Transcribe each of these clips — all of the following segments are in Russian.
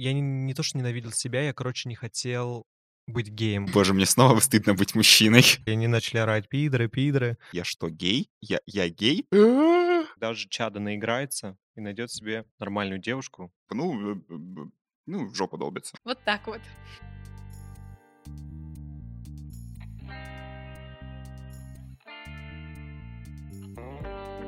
я не, не то, что ненавидел себя, я, короче, не хотел быть геем. Боже, мне снова стыдно быть мужчиной. И они начали орать пидоры, пидоры. Я что, гей? Я, я гей? Даже Чада наиграется и найдет себе нормальную девушку. Ну, э, ну, в жопу долбится. Вот так вот.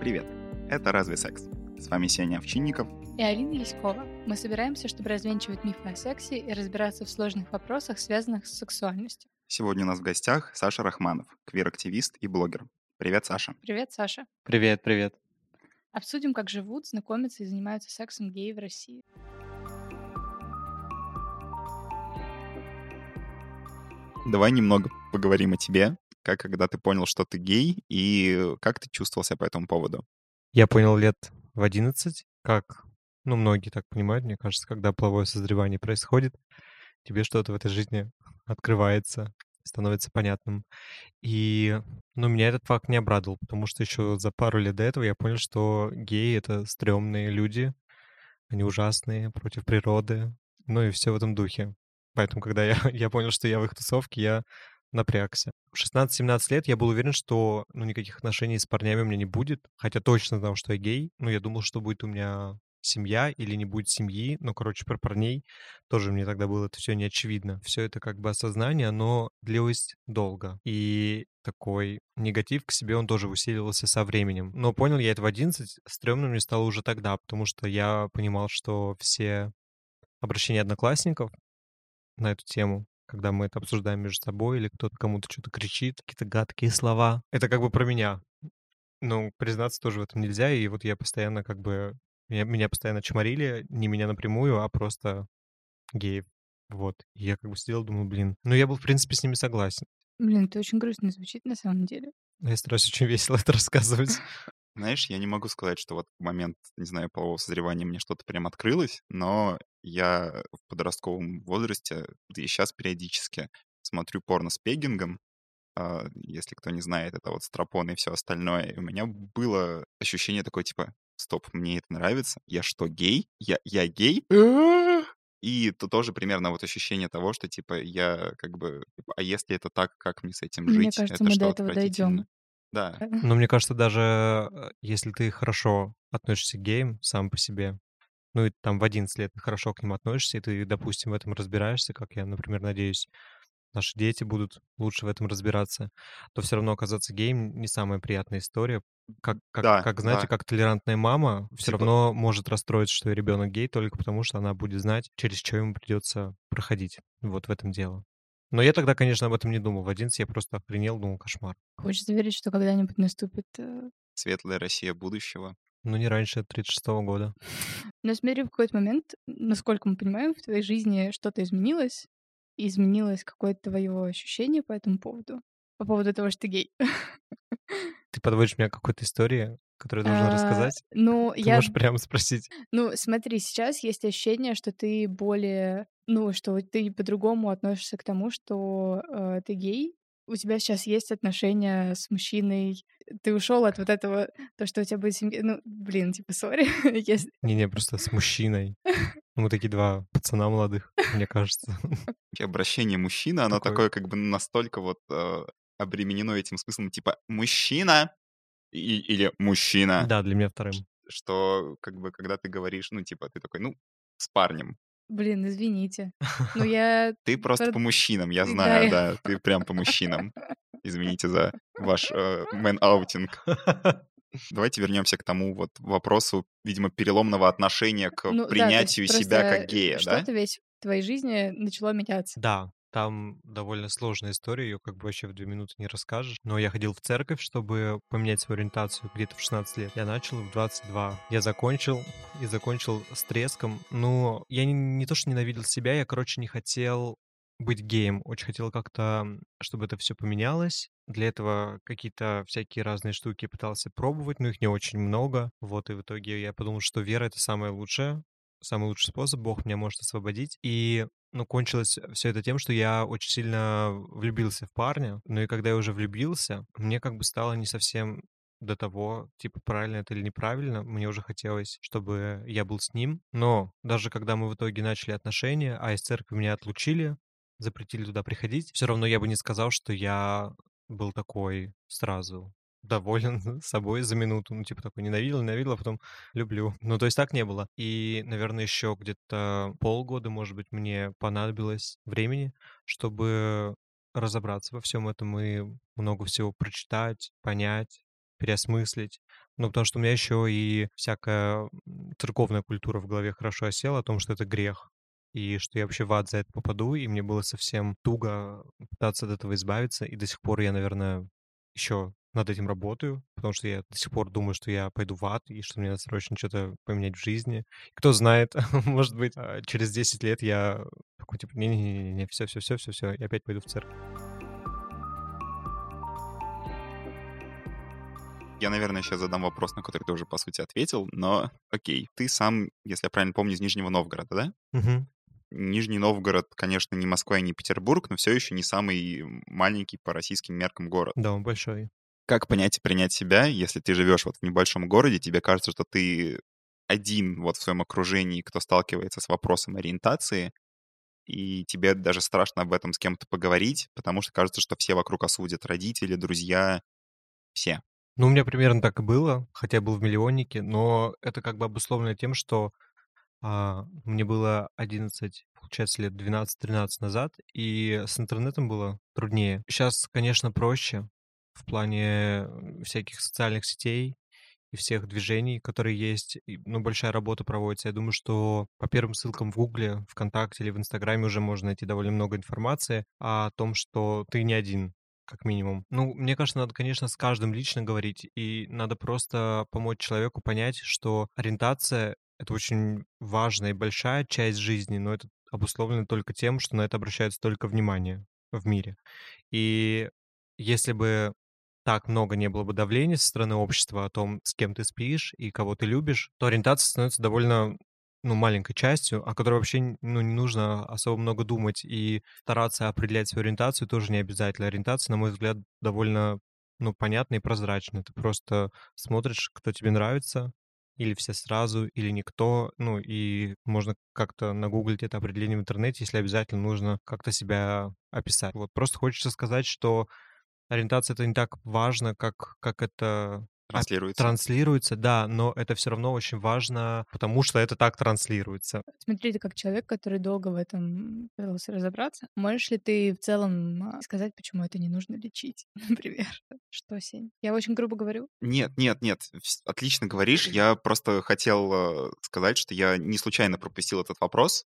Привет, это «Разве секс?» С вами Сеня Овчинников и Алина Яськова. Мы собираемся, чтобы развенчивать мифы о сексе и разбираться в сложных вопросах, связанных с сексуальностью. Сегодня у нас в гостях Саша Рахманов, квир-активист и блогер. Привет, Саша. Привет, Саша. Привет, привет. Обсудим, как живут, знакомятся и занимаются сексом геи в России. Давай немного поговорим о тебе, как когда ты понял, что ты гей, и как ты чувствовал себя по этому поводу? Я понял лет в 11, как, ну, многие так понимают, мне кажется, когда половое созревание происходит, тебе что-то в этой жизни открывается, становится понятным. И, ну, меня этот факт не обрадовал, потому что еще за пару лет до этого я понял, что геи — это стрёмные люди, они ужасные, против природы, ну и все в этом духе. Поэтому, когда я, я понял, что я в их тусовке, я напрягся. В 16-17 лет я был уверен, что ну, никаких отношений с парнями у меня не будет, хотя точно знал, что я гей. Ну, я думал, что будет у меня семья или не будет семьи. Ну, короче, про парней тоже мне тогда было это все не очевидно. Все это как бы осознание, но длилось долго. И такой негатив к себе, он тоже усиливался со временем. Но понял я это в 11, стрёмно мне стало уже тогда, потому что я понимал, что все обращения одноклассников на эту тему, когда мы это обсуждаем между собой, или кто-то кому-то что-то кричит, какие-то гадкие слова. Это как бы про меня. Ну, признаться тоже в этом нельзя, и вот я постоянно как бы... Меня, меня постоянно чморили, не меня напрямую, а просто геев. Вот. И я как бы сидел, думал, блин. Ну, я был, в принципе, с ними согласен. Блин, это очень грустно звучит на самом деле. Я стараюсь очень весело это рассказывать. Знаешь, я не могу сказать, что вот в момент, не знаю, полового созревания мне что-то прям открылось, но я в подростковом возрасте, да и сейчас периодически смотрю порно с пегингом, а, если кто не знает, это вот стропон и все остальное. И у меня было ощущение такое, типа, стоп, мне это нравится, я что, гей? Я, я гей? И то тоже примерно вот ощущение того, что, типа, я как бы, типа, а если это так, как мне с этим жить? Мне кажется, это мы что, до этого дойдем. Да. Но мне кажется, даже э, если ты хорошо относишься к геям сам по себе, ну и там в 11 лет ты хорошо к ним относишься, и ты, допустим, в этом разбираешься, как я, например, надеюсь, наши дети будут лучше в этом разбираться, то все равно оказаться геем не самая приятная история. Как, как, Да, как знаете, да. как толерантная мама все Типа- равно может расстроиться, что ребенок гей, только потому что она будет знать, через что ему придется проходить. Вот в этом дело. Но я тогда, конечно, об этом не думал. В 11 я просто охренел, думал, кошмар. Хочется верить, что когда-нибудь наступит... э, Светлая Россия будущего. Но не раньше 36 года. Но смотри, в какой-то момент, насколько мы понимаем, в твоей жизни что-то изменилось, изменилось какое-то твое ощущение по этому поводу, по поводу того, что ты гей. Ты подводишь меня к какой-то истории, которую я должен А, рассказать? Ну, Ты я... можешь прямо спросить. Ну, смотри, сейчас есть ощущение, что ты более... Ну, что ты по-другому относишься к тому, что э, ты гей. У тебя сейчас есть отношения с мужчиной. Ты ушел от вот этого, то, что у тебя будет семья. Ну, блин, типа, сори. если- Не-не, просто с мужчиной. Мы такие два пацана молодых, мне кажется. Обращение мужчина, оно Такое. как бы настолько вот э, обременено этим смыслом, типа мужчина или мужчина, Да, для меня вторым. что как бы когда ты говоришь, ну типа ты такой, ну с парнем, Блин, извините. Ну, я... ты просто Про- по мужчинам, я знаю, да, ты прям по мужчинам. Извините за ваш э, мини-аутинг. Давайте вернемся к тому вот вопросу, видимо, переломного отношения к Ну, да, принятию себя как гея, да? Что-то весь в твоей жизни начало меняться. Да, там довольно сложная история, ее как бы вообще в две минуты не расскажешь. Но я ходил в церковь, чтобы поменять свою ориентацию где-то в 16 лет. Я начал в 22. Я закончил и закончил с треском. Но я не, не то, что ненавидел себя, я, короче, не хотел быть геем. Очень хотел как-то, чтобы это все поменялось. Для этого какие-то всякие разные штуки пытался пробовать, но их не очень много. Вот, и в итоге я подумал, что вера — это самое лучшее, самый лучший способ, Бог меня может освободить. И ну, кончилось все это тем, что я очень сильно влюбился в парня. Ну и когда я уже влюбился, мне как бы стало не совсем до того, типа, правильно это или неправильно. Мне уже хотелось, чтобы я был с ним. Но даже когда мы в итоге начали отношения, а из церкви меня отлучили, запретили туда приходить, все равно я бы не сказал, что я был такой сразу доволен собой за минуту. Ну, типа такой ненавидел, ненавидел, а потом люблю. Ну, то есть так не было. И, наверное, еще где-то полгода, может быть, мне понадобилось времени, чтобы разобраться во всем этом и много всего прочитать, понять, переосмыслить. Ну, потому что у меня еще и всякая церковная культура в голове хорошо осела о том, что это грех и что я вообще в ад за это попаду, и мне было совсем туго пытаться от этого избавиться, и до сих пор я, наверное, еще над этим работаю, потому что я до сих пор думаю, что я пойду в ад, и что мне надо срочно что-то поменять в жизни. Кто знает, может быть, а, через 10 лет я такой, типа, не-не-не, все-все-все-все-все, я опять пойду в церковь. Я, наверное, сейчас задам вопрос, на который ты уже, по сути, ответил, но окей. Ты сам, если я правильно помню, из Нижнего Новгорода, да? Угу. Нижний Новгород, конечно, не Москва и не Петербург, но все еще не самый маленький по российским меркам город. Да, он большой. Как понять и принять себя, если ты живешь вот в небольшом городе, тебе кажется, что ты один вот в своем окружении, кто сталкивается с вопросом ориентации, и тебе даже страшно об этом с кем-то поговорить, потому что кажется, что все вокруг осудят, родители, друзья, все. Ну, у меня примерно так и было, хотя я был в миллионнике, но это как бы обусловлено тем, что а, мне было 11, получается, лет 12-13 назад, и с интернетом было труднее. Сейчас, конечно, проще в плане всяких социальных сетей и всех движений, которые есть. И, ну, большая работа проводится. Я думаю, что по первым ссылкам в Гугле, ВКонтакте или в Инстаграме уже можно найти довольно много информации о том, что ты не один как минимум. Ну, мне кажется, надо, конечно, с каждым лично говорить, и надо просто помочь человеку понять, что ориентация это очень важная и большая часть жизни, но это обусловлено только тем, что на это обращается столько внимания в мире. И если бы так много не было бы давления со стороны общества о том, с кем ты спишь и кого ты любишь, то ориентация становится довольно ну, маленькой частью, о которой вообще ну, не нужно особо много думать. И стараться определять свою ориентацию тоже не обязательно. Ориентация, на мой взгляд, довольно ну, понятная и прозрачная. Ты просто смотришь, кто тебе нравится, или все сразу, или никто. Ну, и можно как-то нагуглить это определение в интернете, если обязательно нужно как-то себя описать. Вот просто хочется сказать, что ориентация это не так важно, как, как это Транслируется. Транслируется, да, но это все равно очень важно, потому что это так транслируется. Смотри, ты как человек, который долго в этом пытался разобраться, можешь ли ты в целом а, сказать, почему это не нужно лечить, например? Что, Сень? Я очень грубо говорю? Нет, нет, нет, отлично говоришь. Я просто хотел э, сказать, что я не случайно пропустил этот вопрос,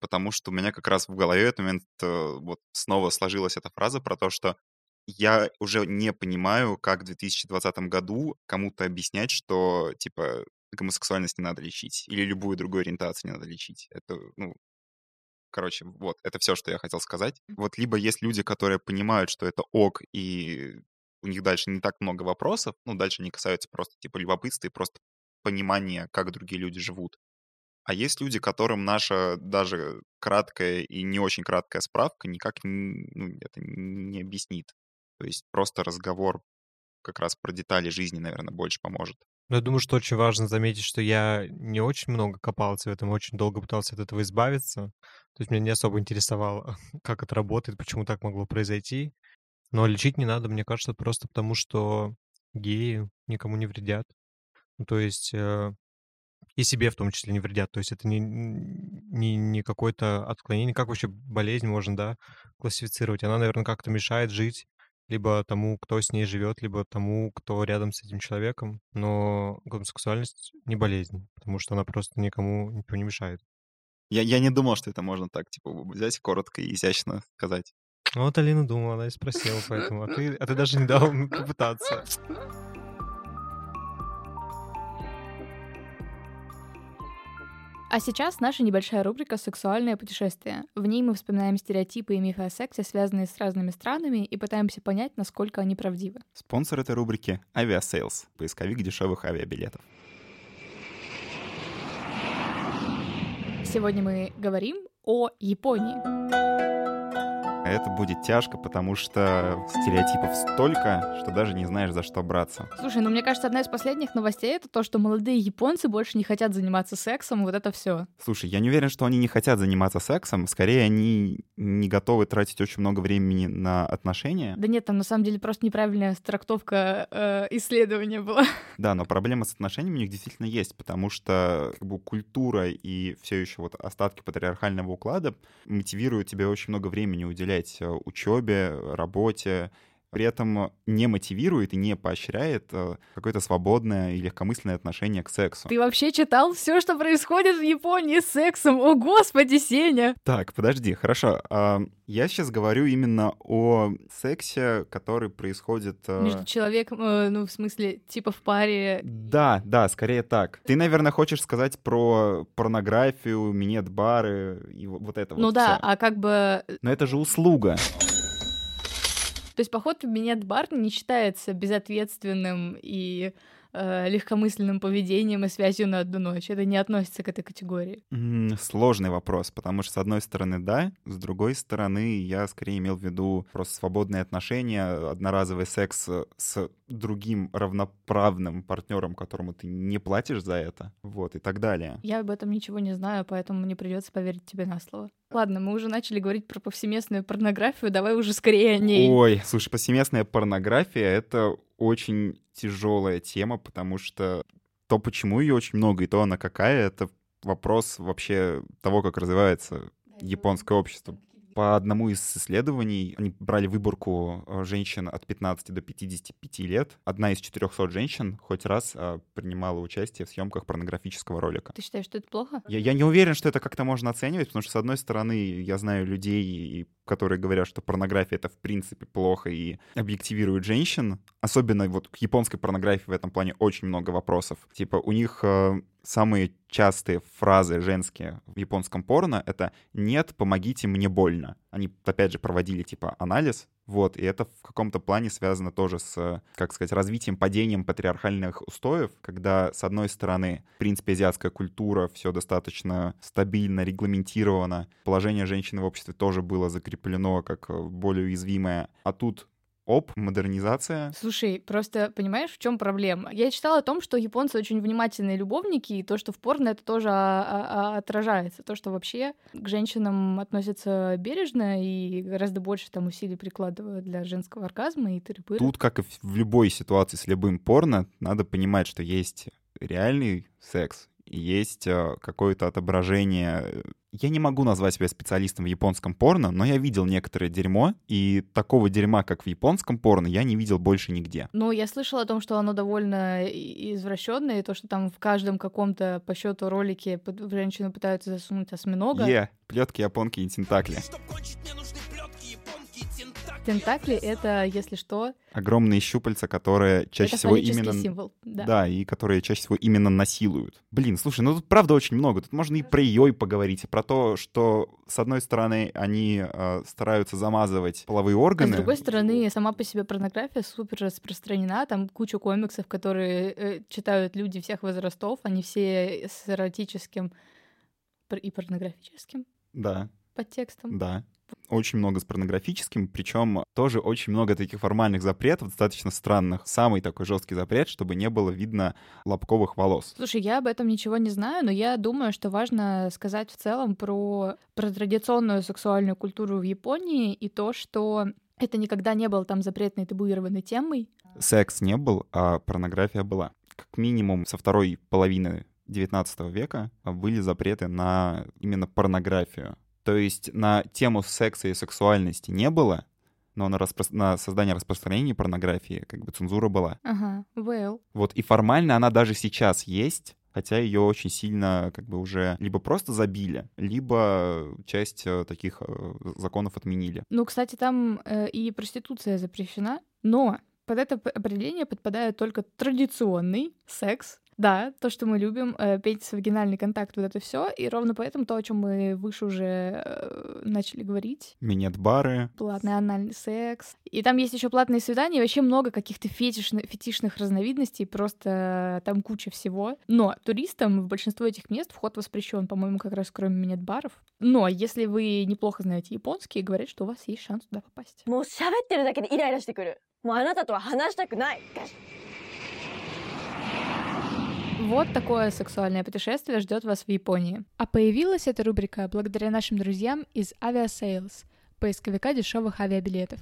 потому что у меня как раз в голове в этот момент э, вот снова сложилась эта фраза про то, что я уже не понимаю, как в 2020 году кому-то объяснять, что, типа, гомосексуальность не надо лечить или любую другую ориентацию не надо лечить. Это, ну, короче, вот, это все, что я хотел сказать. Вот либо есть люди, которые понимают, что это ок, и у них дальше не так много вопросов, ну, дальше не касаются просто, типа, любопытства и просто понимания, как другие люди живут. А есть люди, которым наша даже краткая и не очень краткая справка никак ну, это не объяснит. То есть просто разговор как раз про детали жизни, наверное, больше поможет. Но я думаю, что очень важно заметить, что я не очень много копался в этом, очень долго пытался от этого избавиться. То есть меня не особо интересовало, как это работает, почему так могло произойти. Но лечить не надо, мне кажется, просто потому, что геи никому не вредят. Ну, то есть э, и себе в том числе не вредят. То есть это не, не, не какое-то отклонение, как вообще болезнь можно, да, классифицировать. Она, наверное, как-то мешает жить либо тому, кто с ней живет, либо тому, кто рядом с этим человеком. Но гомосексуальность не болезнь, потому что она просто никому ничего не мешает. Я, я не думал, что это можно так, типа, взять коротко и изящно сказать. Ну, вот Алина думала, она и спросила, поэтому. А ты, а ты даже не дал попытаться. А сейчас наша небольшая рубрика «Сексуальное путешествие». В ней мы вспоминаем стереотипы и мифы о сексе, связанные с разными странами, и пытаемся понять, насколько они правдивы. Спонсор этой рубрики — Aviasales, поисковик дешевых авиабилетов. Сегодня мы говорим о Японии. Это будет тяжко, потому что стереотипов столько, что даже не знаешь, за что браться. Слушай, ну мне кажется, одна из последних новостей это то, что молодые японцы больше не хотят заниматься сексом, вот это все. Слушай, я не уверен, что они не хотят заниматься сексом, скорее они не готовы тратить очень много времени на отношения. Да нет, там на самом деле просто неправильная трактовка э, исследования была. Да, но проблема с отношениями у них действительно есть, потому что как бы, культура и все еще вот остатки патриархального уклада мотивируют тебе очень много времени уделять уделять э, учебе, работе, при этом не мотивирует и не поощряет э, какое-то свободное и легкомысленное отношение к сексу. Ты вообще читал все, что происходит в Японии с сексом? О, господи, Сеня! Так, подожди, хорошо. А, я сейчас говорю именно о сексе, который происходит... Э, Между человеком, ну, в смысле, типа в паре. Да, да, скорее так. Ты, наверное, хочешь сказать про порнографию, минет-бары и вот это ну вот Ну да, всё. а как бы... Но это же услуга. То есть поход в минет-бар не считается безответственным и э, легкомысленным поведением и связью на одну ночь. Это не относится к этой категории. Сложный вопрос, потому что, с одной стороны, да, с другой стороны, я скорее имел в виду просто свободные отношения, одноразовый секс с другим равноправным партнером, которому ты не платишь за это, вот, и так далее. Я об этом ничего не знаю, поэтому мне придется поверить тебе на слово. Ладно, мы уже начали говорить про повсеместную порнографию, давай уже скорее о ней. Ой, слушай, повсеместная порнография — это очень тяжелая тема, потому что то, почему ее очень много, и то она какая, это вопрос вообще того, как развивается японское общество. По одному из исследований они брали выборку э, женщин от 15 до 55 лет. Одна из 400 женщин хоть раз а, принимала участие в съемках порнографического ролика. Ты считаешь, что это плохо? Я, я не уверен, что это как-то можно оценивать, потому что, с одной стороны, я знаю людей, которые говорят, что порнография — это в принципе плохо и объективирует женщин. Особенно вот к японской порнографии в этом плане очень много вопросов. Типа у них э, самые частые фразы женские в японском порно — это «нет, помогите, мне больно». Они, опять же, проводили, типа, анализ, вот, и это в каком-то плане связано тоже с, как сказать, развитием, падением патриархальных устоев, когда, с одной стороны, в принципе, азиатская культура, все достаточно стабильно, регламентировано, положение женщины в обществе тоже было закреплено как более уязвимое, а тут оп, модернизация. Слушай, просто понимаешь, в чем проблема? Я читала о том, что японцы очень внимательные любовники, и то, что в порно это тоже а, а, а, отражается. То, что вообще к женщинам относятся бережно и гораздо больше там усилий прикладывают для женского оргазма и тыры -пыры. Тут, как и в любой ситуации с любым порно, надо понимать, что есть реальный секс, есть э, какое-то отображение. Я не могу назвать себя специалистом в японском порно, но я видел некоторое дерьмо, и такого дерьма, как в японском порно, я не видел больше нигде. Ну, я слышала о том, что оно довольно извращенное, и то, что там в каждом каком-то по счету ролике женщину пытаются засунуть осьминога. Е, yeah, плетки, японки и тентакли. Тентакли — это, если что... Огромные щупальца, которые чаще это всего именно... символ, да. Да, и которые чаще всего именно насилуют. Блин, слушай, ну тут правда очень много. Тут можно и про йой поговорить, и про то, что, с одной стороны, они э, стараются замазывать половые органы. А с другой стороны, сама по себе порнография супер распространена. Там куча комиксов, которые э, читают люди всех возрастов. Они все с эротическим и порнографическим да. подтекстом. Да очень много с порнографическим, причем тоже очень много таких формальных запретов, достаточно странных. Самый такой жесткий запрет, чтобы не было видно лобковых волос. Слушай, я об этом ничего не знаю, но я думаю, что важно сказать в целом про, про традиционную сексуальную культуру в Японии и то, что это никогда не было там запретной табуированной темой. Секс не был, а порнография была. Как минимум со второй половины XIX века были запреты на именно порнографию. То есть на тему секса и сексуальности не было, но на, распро... на создание распространения порнографии как бы цензура была. Ага, well. Вот и формально она даже сейчас есть, хотя ее очень сильно как бы уже либо просто забили, либо часть э, таких э, законов отменили. Ну, кстати, там э, и проституция запрещена, но под это определение подпадает только традиционный секс, Да, то, что мы любим, э, пенис, вагинальный контакт, вот это все, и ровно поэтому то, о чем мы выше уже э, начали говорить. Минет-бары. Платный анальный секс. И там есть еще платные свидания, и вообще много каких-то фетишных, фетишных разновидностей, просто там куча всего. Но туристам в большинство этих мест вход воспрещен, по-моему, как раз кроме минет-баров. Но если вы неплохо знаете японский, говорят, что у вас есть шанс туда попасть. もう喋ってるだけでイライラしてくるもうあなたとは話したくないガシ Вот такое сексуальное путешествие ждет вас в Японии. А появилась эта рубрика благодаря нашим друзьям из Aviasales, поисковика дешевых авиабилетов.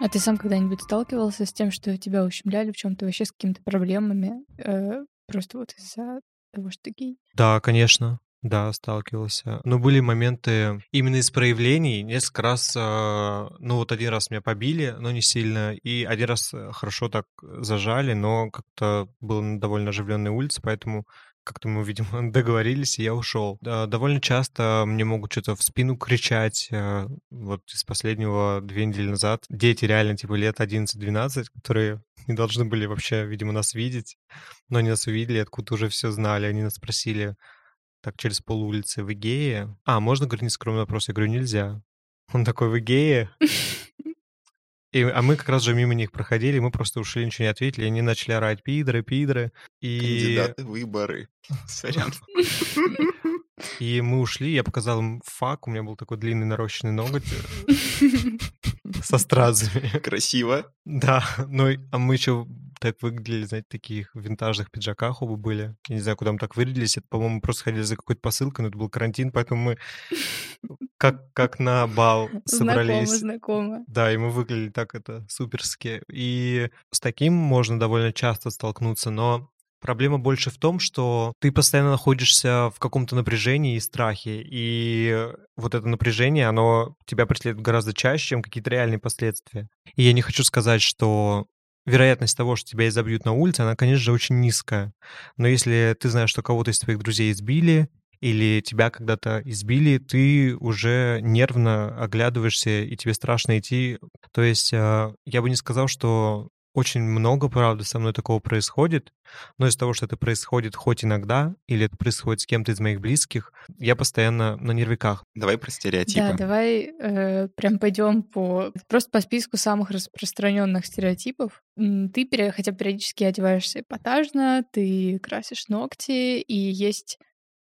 А ты сам когда-нибудь сталкивался с тем, что тебя ущемляли в чем-то вообще с какими-то проблемами? э, просто вот из-за того, что ты гей? Да, конечно. Да, сталкивался. Но были моменты именно из проявлений. Несколько раз, а, ну вот один раз меня побили, но не сильно, и один раз э, хорошо так зажали, но как-то было на довольно оживленной улице, поэтому как-то мы, видимо, договорились, и я ушел. Довольно часто мне могут что-то в спину кричать. э, Вот из последнего две недели назад дети реально типа лет 11-12, которые не должны были вообще, видимо, нас видеть, но они нас увидели, откуда уже все знали. Они нас спросили, так через пол улицы, вы геи? А, можно говорить нескромный вопрос? Я говорю, нельзя. Он такой, вы геи? И, а мы как раз же мимо них проходили, мы просто ушли, ничего не ответили, они начали орать пидоры, пидоры. И, Кандидаты в выборы. Сорян. и мы ушли, я показал им фак, у меня был такой длинный нарощенный ноготь со стразами. Красиво. Да, ну, а мы еще так выглядели, знаете, таких винтажных пиджаках оба были. Я не знаю, куда мы так вырядились. Это, по-моему, просто ходили за какой-то посылкой, но это был карантин, поэтому мы как, как на бал Знакомо, собрались. знакомо. Да, и мы выглядели так это суперски. И с таким можно довольно часто столкнуться, но проблема больше в том, что ты постоянно находишься в каком-то напряжении и страхе, и вот это напряжение, оно тебя преследует гораздо чаще, чем какие-то реальные последствия. И я не хочу сказать, что вероятность того, что тебя изобьют на улице, она, конечно же, очень низкая. Но если ты знаешь, что кого-то из твоих друзей избили, или тебя когда-то избили, ты уже нервно оглядываешься, и тебе страшно идти. То есть э, я бы не сказал, что очень много, правда, со мной такого происходит, но из-за того, что это происходит хоть иногда, или это происходит с кем-то из моих близких, я постоянно на нервиках. Давай про стереотипы. Да, давай э, прям пойдем по просто по списку самых распространенных стереотипов. Ты хотя периодически одеваешься эпатажно, ты красишь ногти, и есть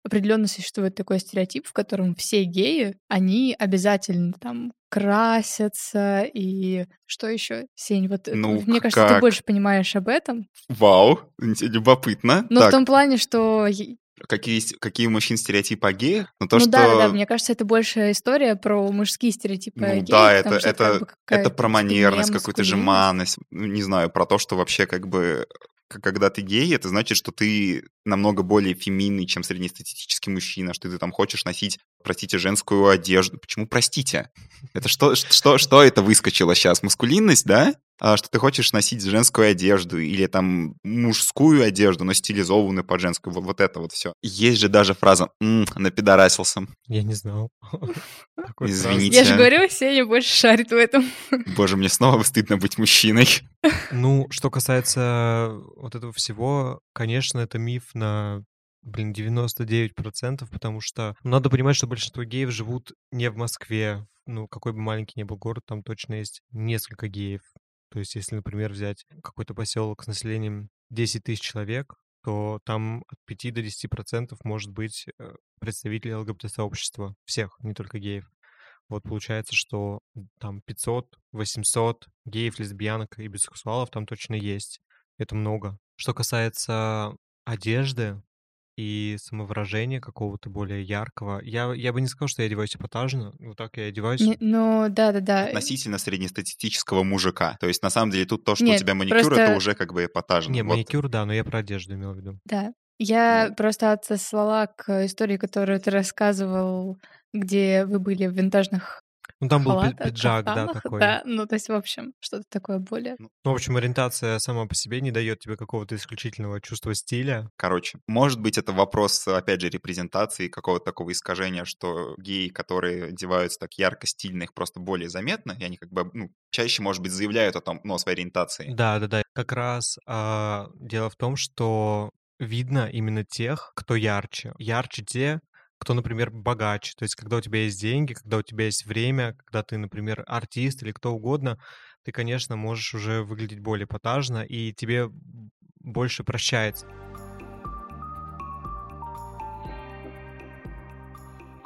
определенно существует такой стереотип, в котором все геи, они обязательно там красятся и что еще, Сень, вот э, Ну, мне кажется, ты как? больше понимаешь об этом. Вау, любопытно. Но в так, том плане, что какие, какие у мужчин стереотипы о геях? Ну, то, ну что... да, да, мне кажется, это больше история про мужские стереотипы о Ну геях, да, это, это, как бы это про манерность, какую-то жеманность. Ну, Не знаю, про то, что вообще как бы когда ты гей, это значит, что ты намного более феминный, чем среднестатистический мужчина, что ты там хочешь носить, простите, женскую одежду. Почему простите? Это что, что, что это выскочило сейчас? Маскулинность, да? А, что ты хочешь носить женскую одежду или там мужскую одежду, но стилизованную под женскую, вот, вот это вот все. Есть же даже фраза «М, «напидорасился». Я не знал. Извините. Я же говорю, Сеня больше шарит в этом. Боже, мне снова стыдно быть мужчиной. Ну, что касается вот этого всего, конечно, это миф на, блин, 99%, потому что надо понимать, что большинство геев живут не в Москве. Ну, какой бы маленький ни был город, там точно есть несколько геев. То есть, если, например, взять какой-то поселок с населением 10 тысяч человек, то там от 5 до 10% может быть э, представителей ЛГБТ-сообщества. Всех, не только геев. Вот получается, что там 500, 800 геев, лесбиянок и бисексуалов там точно есть. Это много. Что касается одежды и самовыражения какого-то более яркого, я, я бы не сказал, что я одеваюсь эпатажно. Вот так я одеваюсь. Не- Ну, да-да-да. относительно среднестатистического мужика. То есть, на самом деле, тут то, что Нет, у тебя маникюр, это просто- уже как бы эпатажно. Не, Вот. маникюр, да, но я про одежду имел в виду. Да. Я просто отослала к истории, которую ты рассказывал, где вы были в винтажных Ну, там был халатах, пиджак, да, такой. да, ну, то есть, в общем, что-то такое более... Ну, Ну, в общем, ориентация сама по себе не дает тебе какого-то исключительного чувства стиля. Короче, может быть, это вопрос, опять же, репрезентации, какого-то такого искажения, что геи, которые одеваются так ярко, стильно, их просто более заметно, и они как бы, ну, чаще, может быть, заявляют о том, ну, о своей ориентации. Да, да, да. Как раз а, дело в том, что видно именно тех, кто ярче. Ярче те, кто, например, богаче. То есть, когда у тебя есть деньги, когда у тебя есть время, когда ты, например, артист или кто угодно, ты, конечно, можешь уже выглядеть более эпатажно, и тебе больше прощается.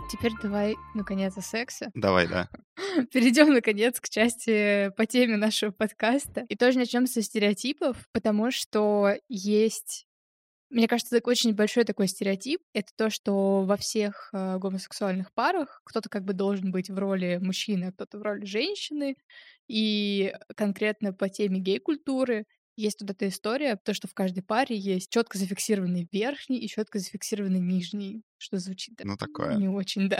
Теперь давай, наконец, о сексе. Давай, да. Перейдем, наконец, к части по теме нашего подкаста. И тоже начнем со стереотипов, потому что есть мне кажется, это очень большой такой стереотип. Это то, что во всех э, гомосексуальных парах кто-то как бы должен быть в роли мужчины, а кто-то в роли женщины. И конкретно по теме гей-культуры есть вот эта история, то, что в каждой паре есть четко зафиксированный верхний и четко зафиксированный нижний, что звучит Ну, такое. не очень, да.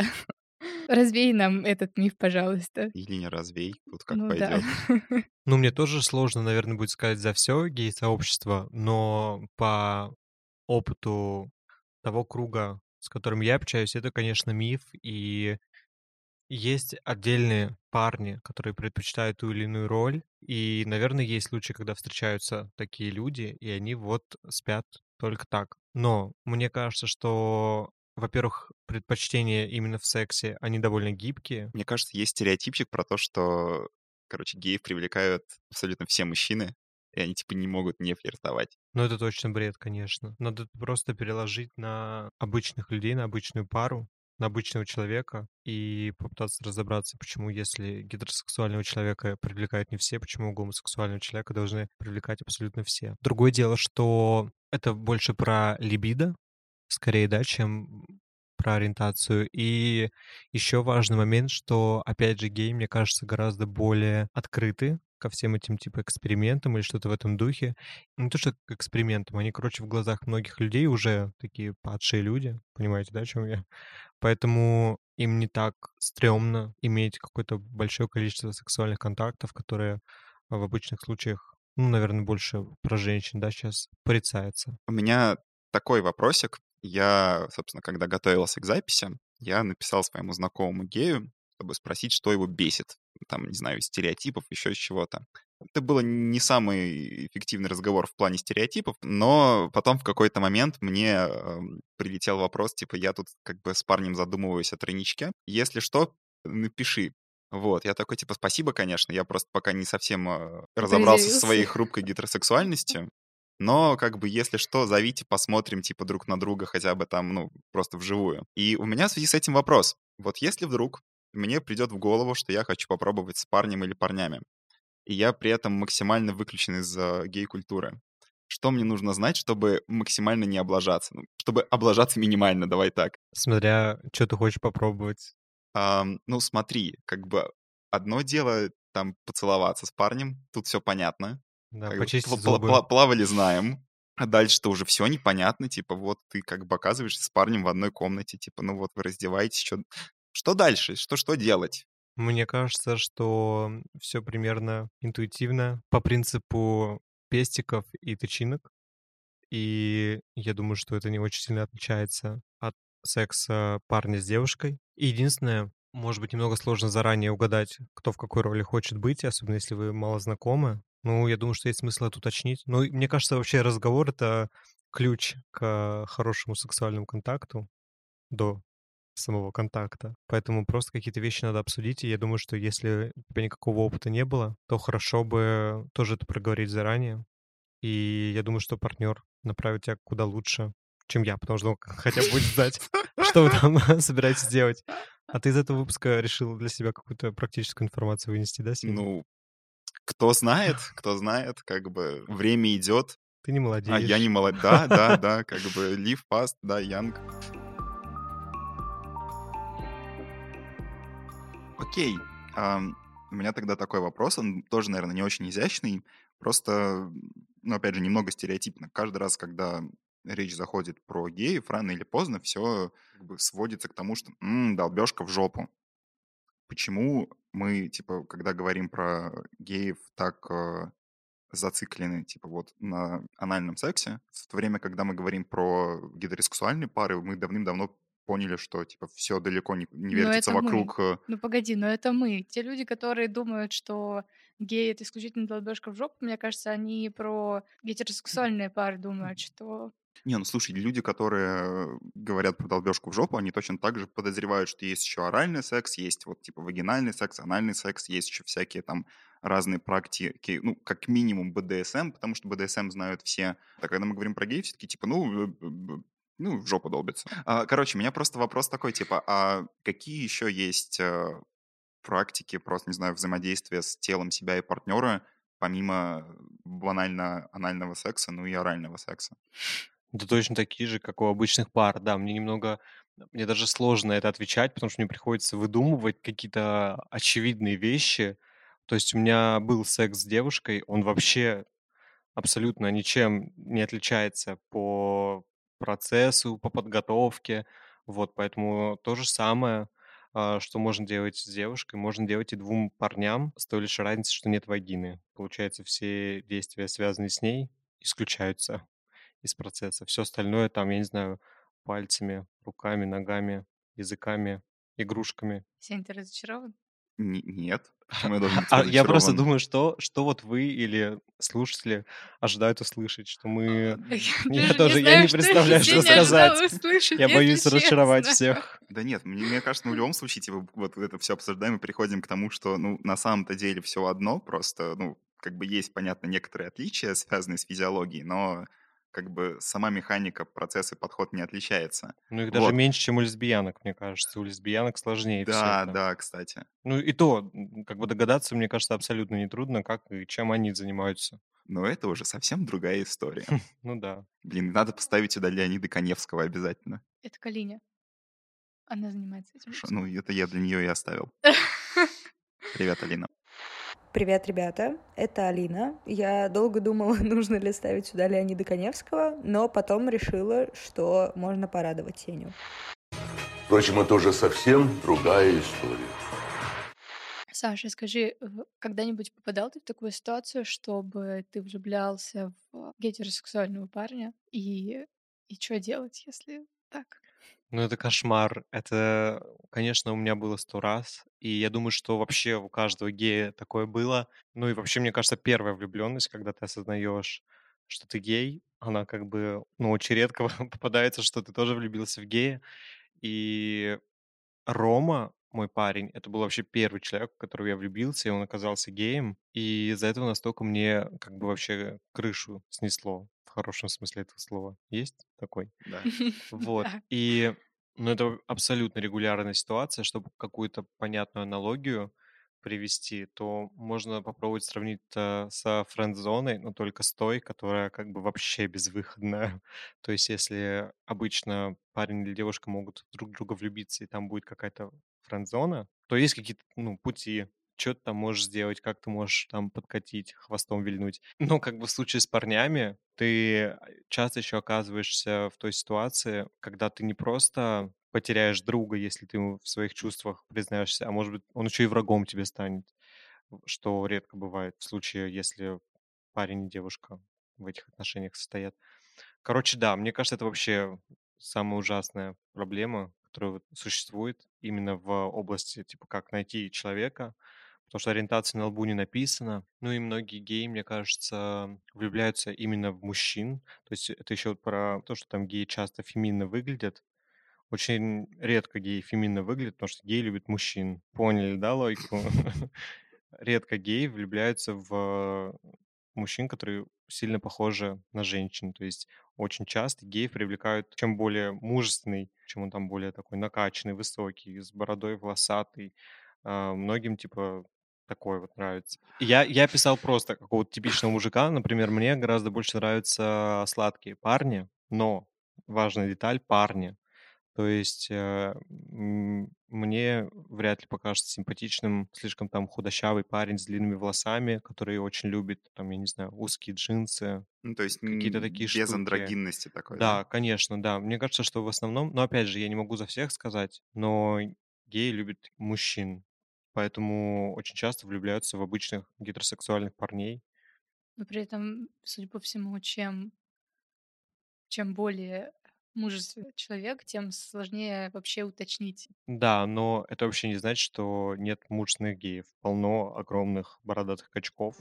Развей нам этот миф, пожалуйста. Или не развей, тут как ну пойдет. да. Ну, мне тоже сложно, наверное, будет сказать за все гей-сообщество, но по опыту того круга, с которым я общаюсь, это, конечно, миф, и есть отдельные парни, которые предпочитают ту или иную роль, и, наверное, есть случаи, когда встречаются такие люди, и они вот спят только так. Но мне кажется, что, во-первых, предпочтения именно в сексе, они довольно гибкие. Мне кажется, есть стереотипчик про то, что, короче, геев привлекают абсолютно все мужчины, и они типа не могут не флиртовать. Ну, это точно бред, конечно. Надо просто переложить на обычных людей, на обычную пару, на обычного человека и попытаться разобраться, почему, если гетеросексуального человека привлекают не все, почему гомосексуального человека должны привлекать абсолютно все. Другое дело, что это больше про либидо, скорее, да, чем про ориентацию. И еще важный момент, что, опять же, геи, мне кажется, гораздо более открыты ко всем этим типа экспериментам или что-то в этом духе. Не то, что к экспериментам, они, короче, в глазах многих людей уже такие падшие люди, понимаете, да, о чем я? Поэтому им не так стрёмно иметь какое-то большое количество сексуальных контактов, которые в обычных случаях, ну, наверное, больше про женщин, да, сейчас порицается. У меня такой вопросик. Я, собственно, когда готовился к записи, я написал своему знакомому гею, чтобы спросить, что его бесит. Там, не знаю, стереотипов, еще из чего-то. Это было не самый эффективный разговор в плане стереотипов, но потом в какой-то момент мне э, прилетел вопрос, типа, я тут как бы с парнем задумываюсь о тройничке. Если что, напиши. Вот, я такой, типа, спасибо, конечно, я просто пока не совсем э, разобрался со своей хрупкой гетеросексуальностью, но, как бы, если что, зовите, посмотрим, типа, друг на друга хотя бы там, ну, просто вживую. И у меня в связи с этим вопрос. Вот если вдруг мне придет в голову, что я хочу попробовать с парнем или парнями, и я при этом максимально выключен из гей-культуры, что мне нужно знать, чтобы максимально не облажаться? Ну, чтобы облажаться минимально, давай так. Смотря, что ты хочешь попробовать. Ам, ну, смотри, как бы одно дело там поцеловаться с парнем, тут все понятно. Да, Как бы почистить пла- зубы. пла- плавали, знаем. А дальше-то уже все непонятно, типа вот ты как бы оказываешься с парнем в одной комнате, типа ну вот вы раздеваетесь, что, что дальше, что что делать? Мне кажется, что все примерно интуитивно, по принципу пестиков и тычинок. И я думаю, что это не очень сильно отличается от секса парня с девушкой. И единственное, может быть, немного сложно заранее угадать, кто в какой роли хочет быть, особенно если вы мало знакомы. Ну, я думаю, что есть смысл это уточнить. Ну, мне кажется, вообще разговор — это ключ к хорошему сексуальному контакту до самого контакта. Поэтому просто какие-то вещи надо обсудить. И я думаю, что если у тебя никакого опыта не было, то хорошо бы тоже это проговорить заранее. И я думаю, что партнер направит тебя куда лучше, чем я, потому что он хотя бы будет знать, что вы там собираетесь делать. А ты из этого выпуска решил для себя какую-то практическую информацию вынести, да, Сеня? Ну, кто знает, кто знает, как бы время идет, Ты не а молодеешь. я не молод. Да, да, да, как бы live fast, да, young. Окей, у меня тогда такой вопрос, он тоже, наверное, не очень изящный, просто, ну, опять же, немного стереотипно. Каждый раз, когда речь заходит про геев, рано или поздно все как бы сводится к тому, что «М, долбежка в жопу. Почему мы, типа, когда говорим про геев, так э, зациклены, типа, вот на анальном сексе, в то время, когда мы говорим про гетеросексуальные пары, мы давным-давно поняли, что, типа, все далеко не, не вертится это мы. вокруг... э, Ну погоди, но это мы. Те люди, которые думают, что гей — это исключительно долбежка в жопу, мне кажется, они про гетеросексуальные пары думают, что... Не, ну слушай, люди, которые говорят про долбежку в жопу, они точно так же подозревают, что есть еще оральный секс, есть вот типа вагинальный секс, анальный секс, есть еще всякие там разные практики, ну, как минимум БДСМ, потому что БДСМ знают все. Так, когда мы говорим про гей, все-таки типа, ну, э, ну, в жопу долбится. А, короче, у меня просто вопрос такой, типа, а какие еще есть э, практики, просто, не знаю, взаимодействия с телом себя и партнера, помимо банально анального секса, ну и орального секса? Да точно такие же, как у обычных пар. Да, мне немного, мне даже сложно это отвечать, потому что мне приходится выдумывать какие-то очевидные вещи. То есть у меня был секс с девушкой, он вообще абсолютно ничем не отличается по процессу, по подготовке. Вот, поэтому то же самое, а, что можно делать с девушкой, можно делать и двум парням, с той лишь разницей, что нет вагины. Получается, все действия, связанные с ней, исключаются из процесса. Все остальное там, я не знаю, пальцами, руками, ногами, языками, игрушками. Сень, ты разочарован? Н- нет. Почему я должен А я просто думаю, что, что вот вы или слушатели ожидают услышать, что мы... Я тоже, я не представляю, что сказать. Я боюсь разочаровать всех. Да нет, мне, мне кажется, ну, в любом случае, типа, вот это все обсуждаем и приходим к тому, что, ну, на самом-то деле все одно, просто, ну, как бы есть, понятно, некоторые отличия, связанные с физиологией, но как бы сама механика, процесс и подход не отличается. Ну, их даже Вот. меньше, чем у лесбиянок, мне кажется. У лесбиянок сложнее Да, это. да, кстати. Ну, и то, как бы догадаться, мне кажется, абсолютно нетрудно, как и чем они занимаются. Но это уже совсем другая история. Ну да. Блин, надо поставить сюда Леонида Коневского обязательно. Это Калиня. Она занимается этим. Ну это я для нее и оставил. Привет, Алина. Привет, ребята, это Алина. Я долго думала, нужно ли ставить сюда Леонида Коневского, но потом решила, что можно порадовать Сеню. Впрочем, это уже совсем другая история. Саша, скажи, в- когда-нибудь попадал ты в такую ситуацию, чтобы ты влюблялся в гетеросексуального парня? И, и что делать, если так? Ну, это кошмар. Это, конечно, у меня было сто раз. И я думаю, что вообще у каждого гея такое было. Ну и вообще, мне кажется, первая влюбленность, когда ты осознаешь, что ты гей, она как бы, ну, очень редко попадается, что ты тоже влюбился в гея. И Рома, мой парень, это был вообще первый человек, в которого я влюбился, и он оказался геем. И из-за этого настолько мне как бы вообще крышу снесло, в хорошем смысле этого слова. Есть такой? Да. Вот. И, ну, это абсолютно регулярная ситуация, чтобы какую-то понятную аналогию привести, то можно попробовать сравнить это со френд-зоной, но только с той, которая как бы вообще безвыходная. То есть если обычно парень или девушка могут друг в друга влюбиться, и там будет какая-то френд-зона, то есть какие-то, ну, пути, что ты там можешь сделать, как ты можешь там подкатить, хвостом вильнуть. Но как бы в случае с парнями ты часто еще оказываешься в той ситуации, когда ты не просто потеряешь друга, если ты ему в своих чувствах признаешься, а может быть, он еще и врагом тебе станет, что редко бывает в случае, если парень и девушка в этих отношениях состоят. Короче, да, мне кажется, это вообще самая ужасная проблема, которая существует именно в области, типа, как найти человека, потому что ориентация на лбу не написана. Ну и многие геи, мне кажется, влюбляются именно в мужчин. То есть это еще про то, что там геи часто феминно выглядят. Очень редко геи феминно выглядят, потому что геи любят мужчин. Поняли, да, логику? Редко геи влюбляются в мужчин, которые сильно похожи на женщин. То есть очень часто геев привлекают, чем более мужественный, чем он там более такой накачанный, высокий, с бородой волосатый. А, Многим, типа, такой вот нравится. Я, я писал просто какого-то типичного мужика. Например, мне гораздо больше нравятся сладкие парни, но важная деталь– парни. То есть э, мне вряд ли покажется симпатичным слишком там худощавый парень с длинными волосами, который очень любит, там, я не знаю, узкие джинсы, Ну, то есть какие-то такие без штуки. андрогинности такой, да? Да, конечно, да. Мне кажется, что в основном, но опять же, я не могу за всех сказать, но геи любят мужчин. Поэтому очень часто влюбляются в обычных гетеросексуальных парней. Но при этом, судя по всему, чем чем более мужественный человек, тем сложнее вообще уточнить. Да, но это вообще не значит, что нет мужественных геев. Полно огромных бородатых качков.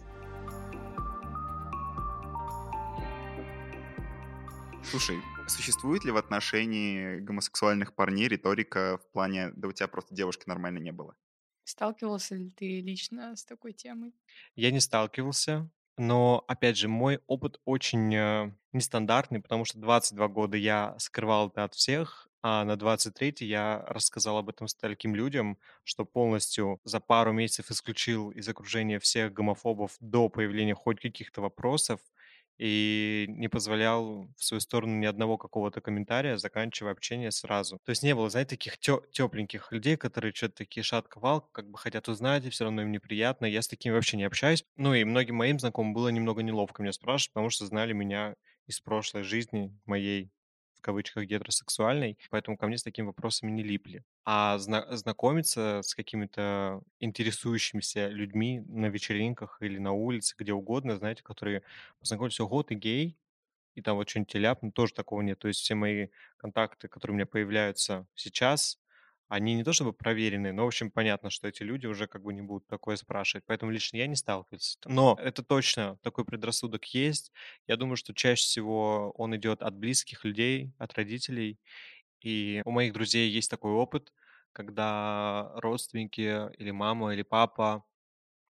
Слушай, существует ли в отношении гомосексуальных парней риторика в плане «да у тебя просто девушки нормально не было»? Сталкивался ли ты лично с такой темой? Я не сталкивался, но, опять же, мой опыт очень э, нестандартный, потому что 22 года я скрывал это от всех, а на 23 я рассказал об этом стольким людям, что полностью за пару месяцев исключил из окружения всех гомофобов до появления хоть каких-то вопросов и не позволял в свою сторону ни одного какого-то комментария, заканчивая общение сразу. То есть не было, знаете, таких тепленьких людей, которые что-то такие шатковал, как бы хотят узнать, и все равно им неприятно. Я с такими вообще не общаюсь. Ну и многим моим знакомым было немного неловко меня спрашивать, потому что знали меня из прошлой жизни моей кавычках гетеросексуальной, поэтому ко мне с такими вопросами не липли. А зна- знакомиться с какими-то интересующимися людьми на вечеринках или на улице, где угодно, знаете, которые познакомились, ого, ты гей, и там вот что-нибудь ляпнут, тоже такого нет. То есть все мои контакты, которые у меня появляются сейчас, они не то чтобы проверенные, но, в общем, понятно, что эти люди уже как бы не будут такое спрашивать. Поэтому лично я не сталкивался. Но это точно такой предрассудок есть. Я думаю, что чаще всего он идет от близких людей, от родителей. И у моих друзей есть такой опыт, когда родственники или мама, или папа,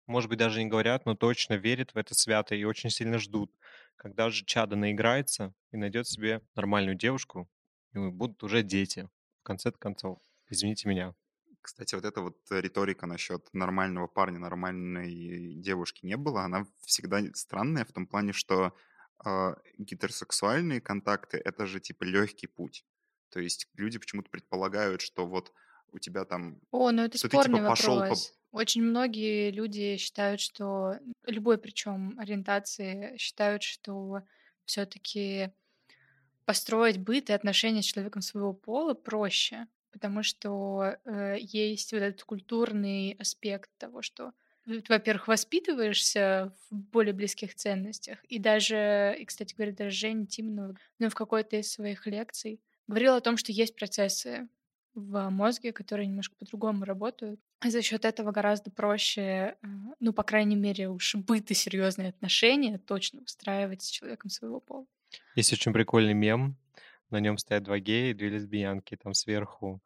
может быть, даже не говорят, но точно верят в это свято и очень сильно ждут, когда же чадо наиграется и найдет себе нормальную девушку, и будут уже дети, в конце концов. Извините меня. Кстати, вот эта вот риторика насчет нормального парня, нормальной девушки не было. Она всегда странная в том плане, что э, гетеросексуальные контакты — это же типа легкий путь. То есть люди почему-то предполагают, что вот у тебя там... О, ну это что спорный ты, типа, пошел вопрос. По... Очень многие люди считают, что любой причем ориентации считают, что все-таки построить быт и отношения с человеком своего пола проще, потому что э, есть вот этот культурный аспект того, что во-первых, воспитываешься в более близких ценностях. И даже, и, кстати говоря, даже Женя Тимонова, ну, в какой-то из своих лекций говорила о том, что есть процессы в мозге, которые немножко по-другому работают. И за счет этого гораздо проще, э, ну, по крайней мере, уж быт и серьезные отношения точно устраивать с человеком своего пола. Есть очень прикольный мем, на нем стоят два гея и две лесбиянки. Там сверху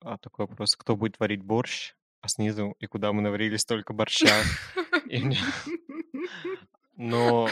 а, такой вопрос, кто будет варить борщ, а снизу, и куда мы наварили столько борща. Но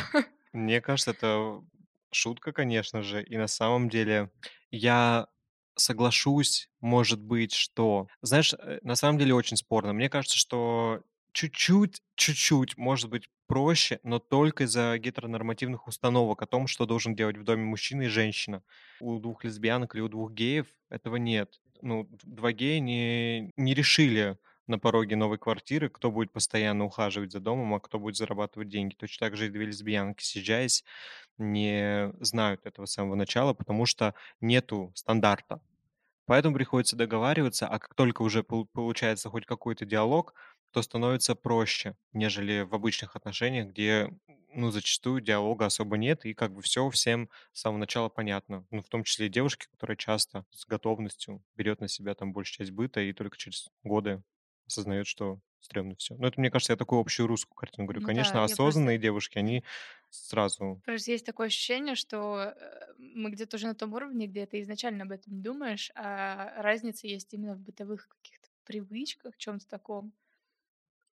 мне кажется, это шутка, конечно же, и на самом деле я соглашусь, может быть, что... Знаешь, э, на самом деле очень спорно. Мне кажется, что чуть-чуть, чуть-чуть, может быть, проще, но только из-за гетеронормативных установок о том, что должен делать в доме мужчина и женщина. У двух лесбиянок или у двух геев этого нет. Ну, два гея не, не решили на пороге новой квартиры, кто будет постоянно ухаживать за домом, а кто будет зарабатывать деньги. Точно так же и две лесбиянки, съезжаясь, не знают этого с самого начала, потому что нету стандарта. Поэтому приходится договариваться, а как только уже получается хоть какой-то диалог, то становится проще, нежели в обычных отношениях, где, ну, зачастую диалога особо нет, и как бы все всем с самого начала понятно. Ну, в том числе и девушки, которые часто с готовностью берет на себя там большую часть быта и только через годы осознает, что стрёмно все. Но это, мне кажется, я такую общую русскую картину говорю. Ну Конечно, да, осознанные просто... девушки, они сразу... Просто есть такое ощущение, что э, мы где-то уже на том уровне, где ты изначально об этом думаешь, а разница есть именно в бытовых каких-то привычках, чем-то таком.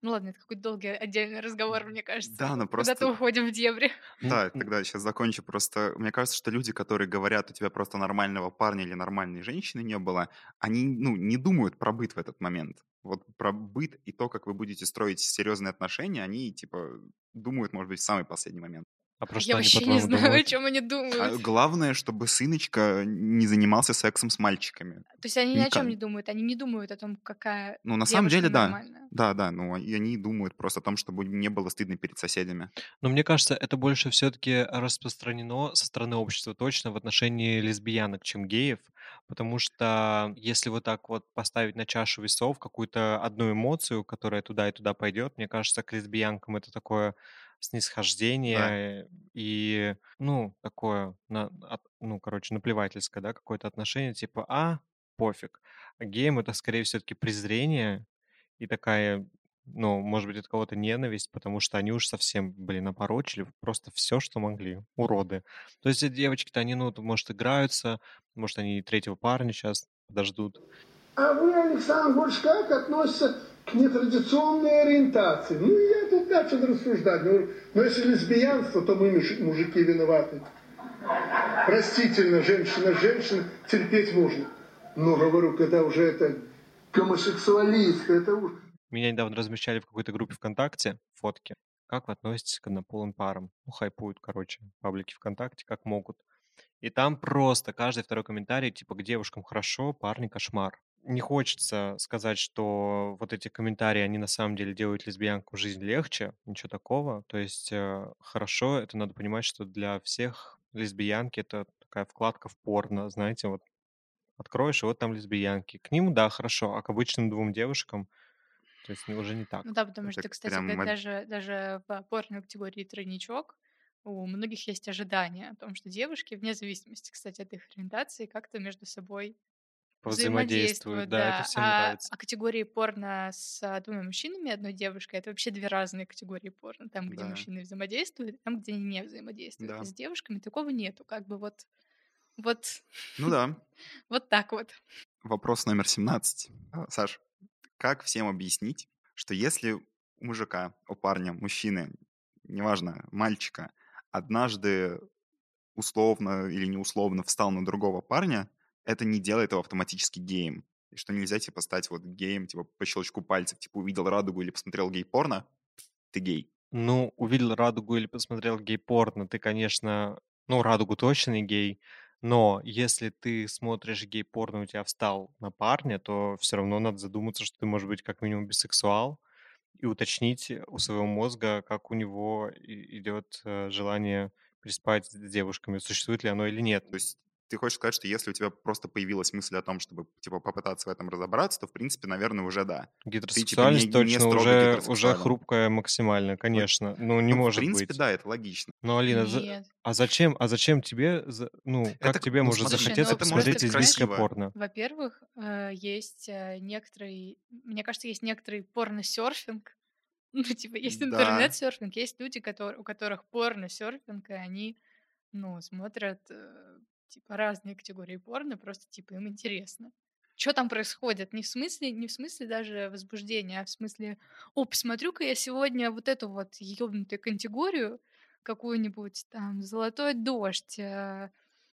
Ну ладно, это какой-то долгий отдельный разговор, мне кажется. Да, но Куда-то просто... уходим в дебри. Да, тогда сейчас закончу. Просто мне кажется, что люди, которые говорят, у тебя просто нормального парня или нормальной женщины не было, они ну, не думают про быт в этот момент. Вот про быт и то, как вы будете строить серьезные отношения, они типа думают, может быть, в самый последний момент. А про Я что они, вообще не знаю, о думают? чем они А думают. главное, чтобы сыночка не занимался сексом с мальчиками. То есть они ни о чем Никак. не думают, они не думают о том, какая Ну, на самом деле, да. нормальная. Да, да, ну, и они думают просто о том, чтобы не было стыдно перед соседями. Но мне кажется, это больше все-таки распространено со стороны общества точно в отношении лесбиянок, чем геев, потому что если вот так вот поставить на чашу весов какую-то одну эмоцию, которая туда и туда пойдет, мне кажется, к лесбиянкам это такое Да. снисхождение и, ну, такое, на- от- ну, короче, наплевательское, да, какое-то отношение, типа, а, пофиг. А геям это скорее все-таки презрение и такая, ну, может быть, от кого-то ненависть, потому что они уж совсем, блин, опорочили просто все, что могли. Уроды. То есть эти девочки-то, они, ну, может, играются, может, они третьего парня сейчас подождут. А вы, Александр Гурч, как относится к нетрадиционной ориентации? Ну, я начал рассуждать. Ну, ну, если лесбиянство, то мы, мужи- мужики, виноваты. Простительно, женщина, женщина, терпеть можно. Но, говорю, когда уже это гомосексуалист, это уж... Меня недавно размещали в какой-то группе ВКонтакте фотки. Как вы относитесь к однополым парам? Ну, хайпуют, короче, паблики ВКонтакте, как могут. И там просто каждый второй комментарий, типа, к девушкам хорошо, парни кошмар. Не хочется сказать, что вот эти комментарии, они на самом деле делают лесбиянкам жизнь легче, ничего такого. То есть э, хорошо, это надо понимать, что для всех лесбиянки это такая вкладка в порно, знаете, вот откроешь, и вот там лесбиянки. К ним, да, хорошо, а к обычным двум девушкам, то есть ну, уже не так. Ну да, потому Это что, кстати, прям даже, даже в порной категории тройничок у многих есть ожидания о том, что девушки, вне зависимости, кстати, от их ориентации, как-то между собой взаимодействуют, да, это да. всем А, нравится. а категории порно с а, двумя мужчинами и одной девушкой это вообще две разные категории порно. Там, где Да. мужчины взаимодействуют, там, где они не взаимодействуют. Да. А с девушками такого нету. Как бы вот, вот, Ну да. вот так вот. Вопрос номер 17. А, Саш, как всем объяснить, что если у мужика, у парня, мужчины, неважно, мальчика, однажды условно или неусловно встал на другого парня, это не делает его автоматически геем. И что нельзя, типа, стать вот геем, типа, по щелчку пальцев, типа, увидел радугу или посмотрел гей-порно, ты гей. Ну, увидел радугу или посмотрел гей-порно, ты, конечно, ну, радугу точно не гей, но если ты смотришь гей-порно, у тебя встал на парня, то все равно надо задуматься, что ты, может быть, как минимум бисексуал, и уточнить у своего мозга, как у него идет э, желание переспать с девушками, существует ли оно или нет. То есть ты хочешь сказать, что если у тебя просто появилась мысль о том, чтобы, типа, попытаться в этом разобраться, то, в принципе, наверное, уже да. Гетеросексуальность не- не точно уже, уже хрупкая максимально, конечно. Ну, не Ну, может В принципе, быть. да, это логично. Ну, Алина, за- а зачем, а зачем тебе, за- ну, как Это, тебе ну, может смотри, захотеться это может посмотреть быть лесбийское порно? Во-первых, э, есть э, некоторый, мне кажется, есть некоторый порно-серфинг. Ну, типа, есть Да. интернет-серфинг, есть люди, которые, у которых порно-серфинг, и они, ну, смотрят, э, типа, разные категории порно, просто, типа, им интересно. Что там происходит? Не в смысле, не в смысле даже возбуждения, а в смысле, о, посмотрю-ка я сегодня вот эту вот ёбнутую категорию, какую-нибудь там «Золотой дождь», э,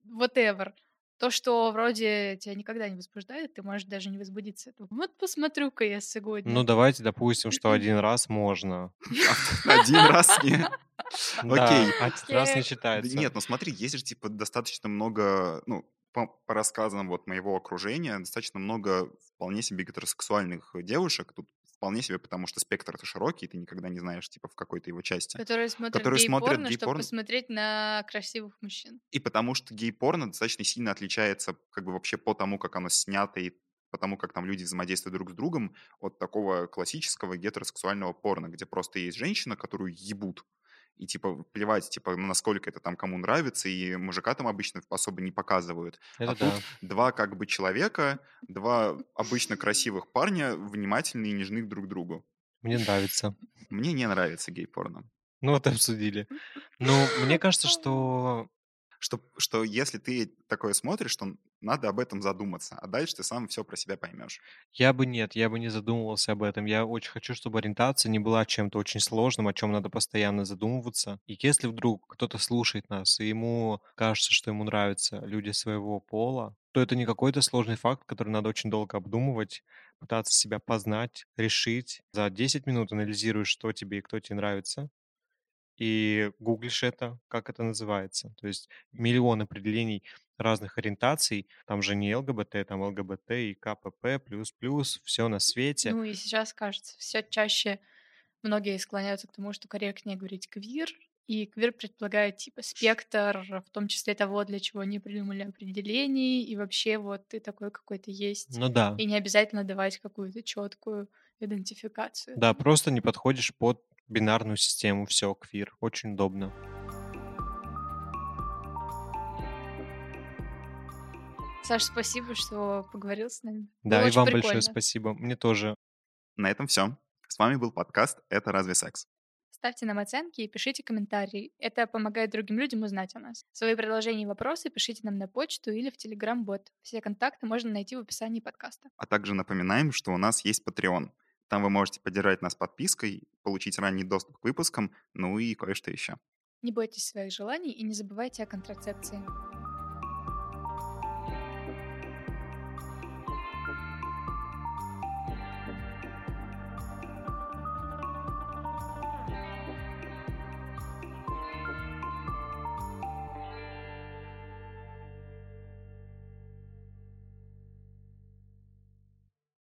whatever. То, что вроде тебя никогда не возбуждает, ты можешь даже не возбудиться. Вот посмотрю-ка я Ну, сегодня. давайте допустим, что один раз можно. Один раз не... Окей. один раз не считается. Нет, ну смотри, есть же, типа, достаточно много, ну, по, по рассказам вот моего окружения, достаточно много вполне себе гетеросексуальных девушек. Тут вполне себе, потому что спектр это широкий, ты никогда не знаешь, типа, в какой-то его части. Которые смотрят Которые смотрят гей-порно, чтобы гей-порно. посмотреть на красивых мужчин. И потому что гей-порно достаточно сильно отличается как бы вообще по тому, как оно снято и по тому, как там люди взаимодействуют друг с другом, от такого классического гетеросексуального порно, где просто есть женщина, которую ебут, и типа плевать, типа, насколько это там кому нравится, и мужика там обычно особо не показывают. Это а да. тут два как бы человека, два обычно красивых парня, внимательные и нежны друг к другу. Мне нравится. Мне не нравится гей-порно. Ну, вот обсудили. Ну, мне кажется, что Что, что если ты такое смотришь, то надо об этом задуматься, а дальше ты сам все про себя поймешь. я бы нет, я бы не задумывался об этом. Я очень хочу, чтобы ориентация не была чем-то очень сложным, о чем надо постоянно задумываться. И если вдруг кто-то слушает нас, и ему кажется, что ему нравятся люди своего пола, то это не какой-то сложный факт, который надо очень долго обдумывать, пытаться себя познать, решить. За 10 минут анализируешь, что тебе и кто тебе нравится, и гуглишь это, как это называется. То есть миллион определений разных ориентаций. Там же не ЛГБТ, там ЛГБТ и КПП, плюс-плюс, все на свете. Ну и сейчас, кажется, все чаще многие склоняются к тому, что корректнее говорить квир, и квир предполагает типа спектр, в том числе того, для чего они придумали определений, и вообще вот ты такой какой-то есть. Ну да. И не обязательно давать какую-то четкую идентификацию. Да, просто не подходишь под бинарную систему, все, квир. Очень удобно. Саш, спасибо, что поговорил с нами. Да, Было и вам прикольно. большое спасибо. Мне тоже. На этом все. С вами был подкаст «Это разве секс?». Ставьте нам оценки и пишите комментарии. Это помогает другим людям узнать о нас. Свои предложения и вопросы пишите нам на почту или в Telegram-бот. Все контакты можно найти в описании подкаста. А также напоминаем, что у нас есть Patreon. Там вы можете поддержать нас подпиской, получить ранний доступ к выпускам, ну и кое-что еще. Не бойтесь своих желаний и не забывайте о контрацепции.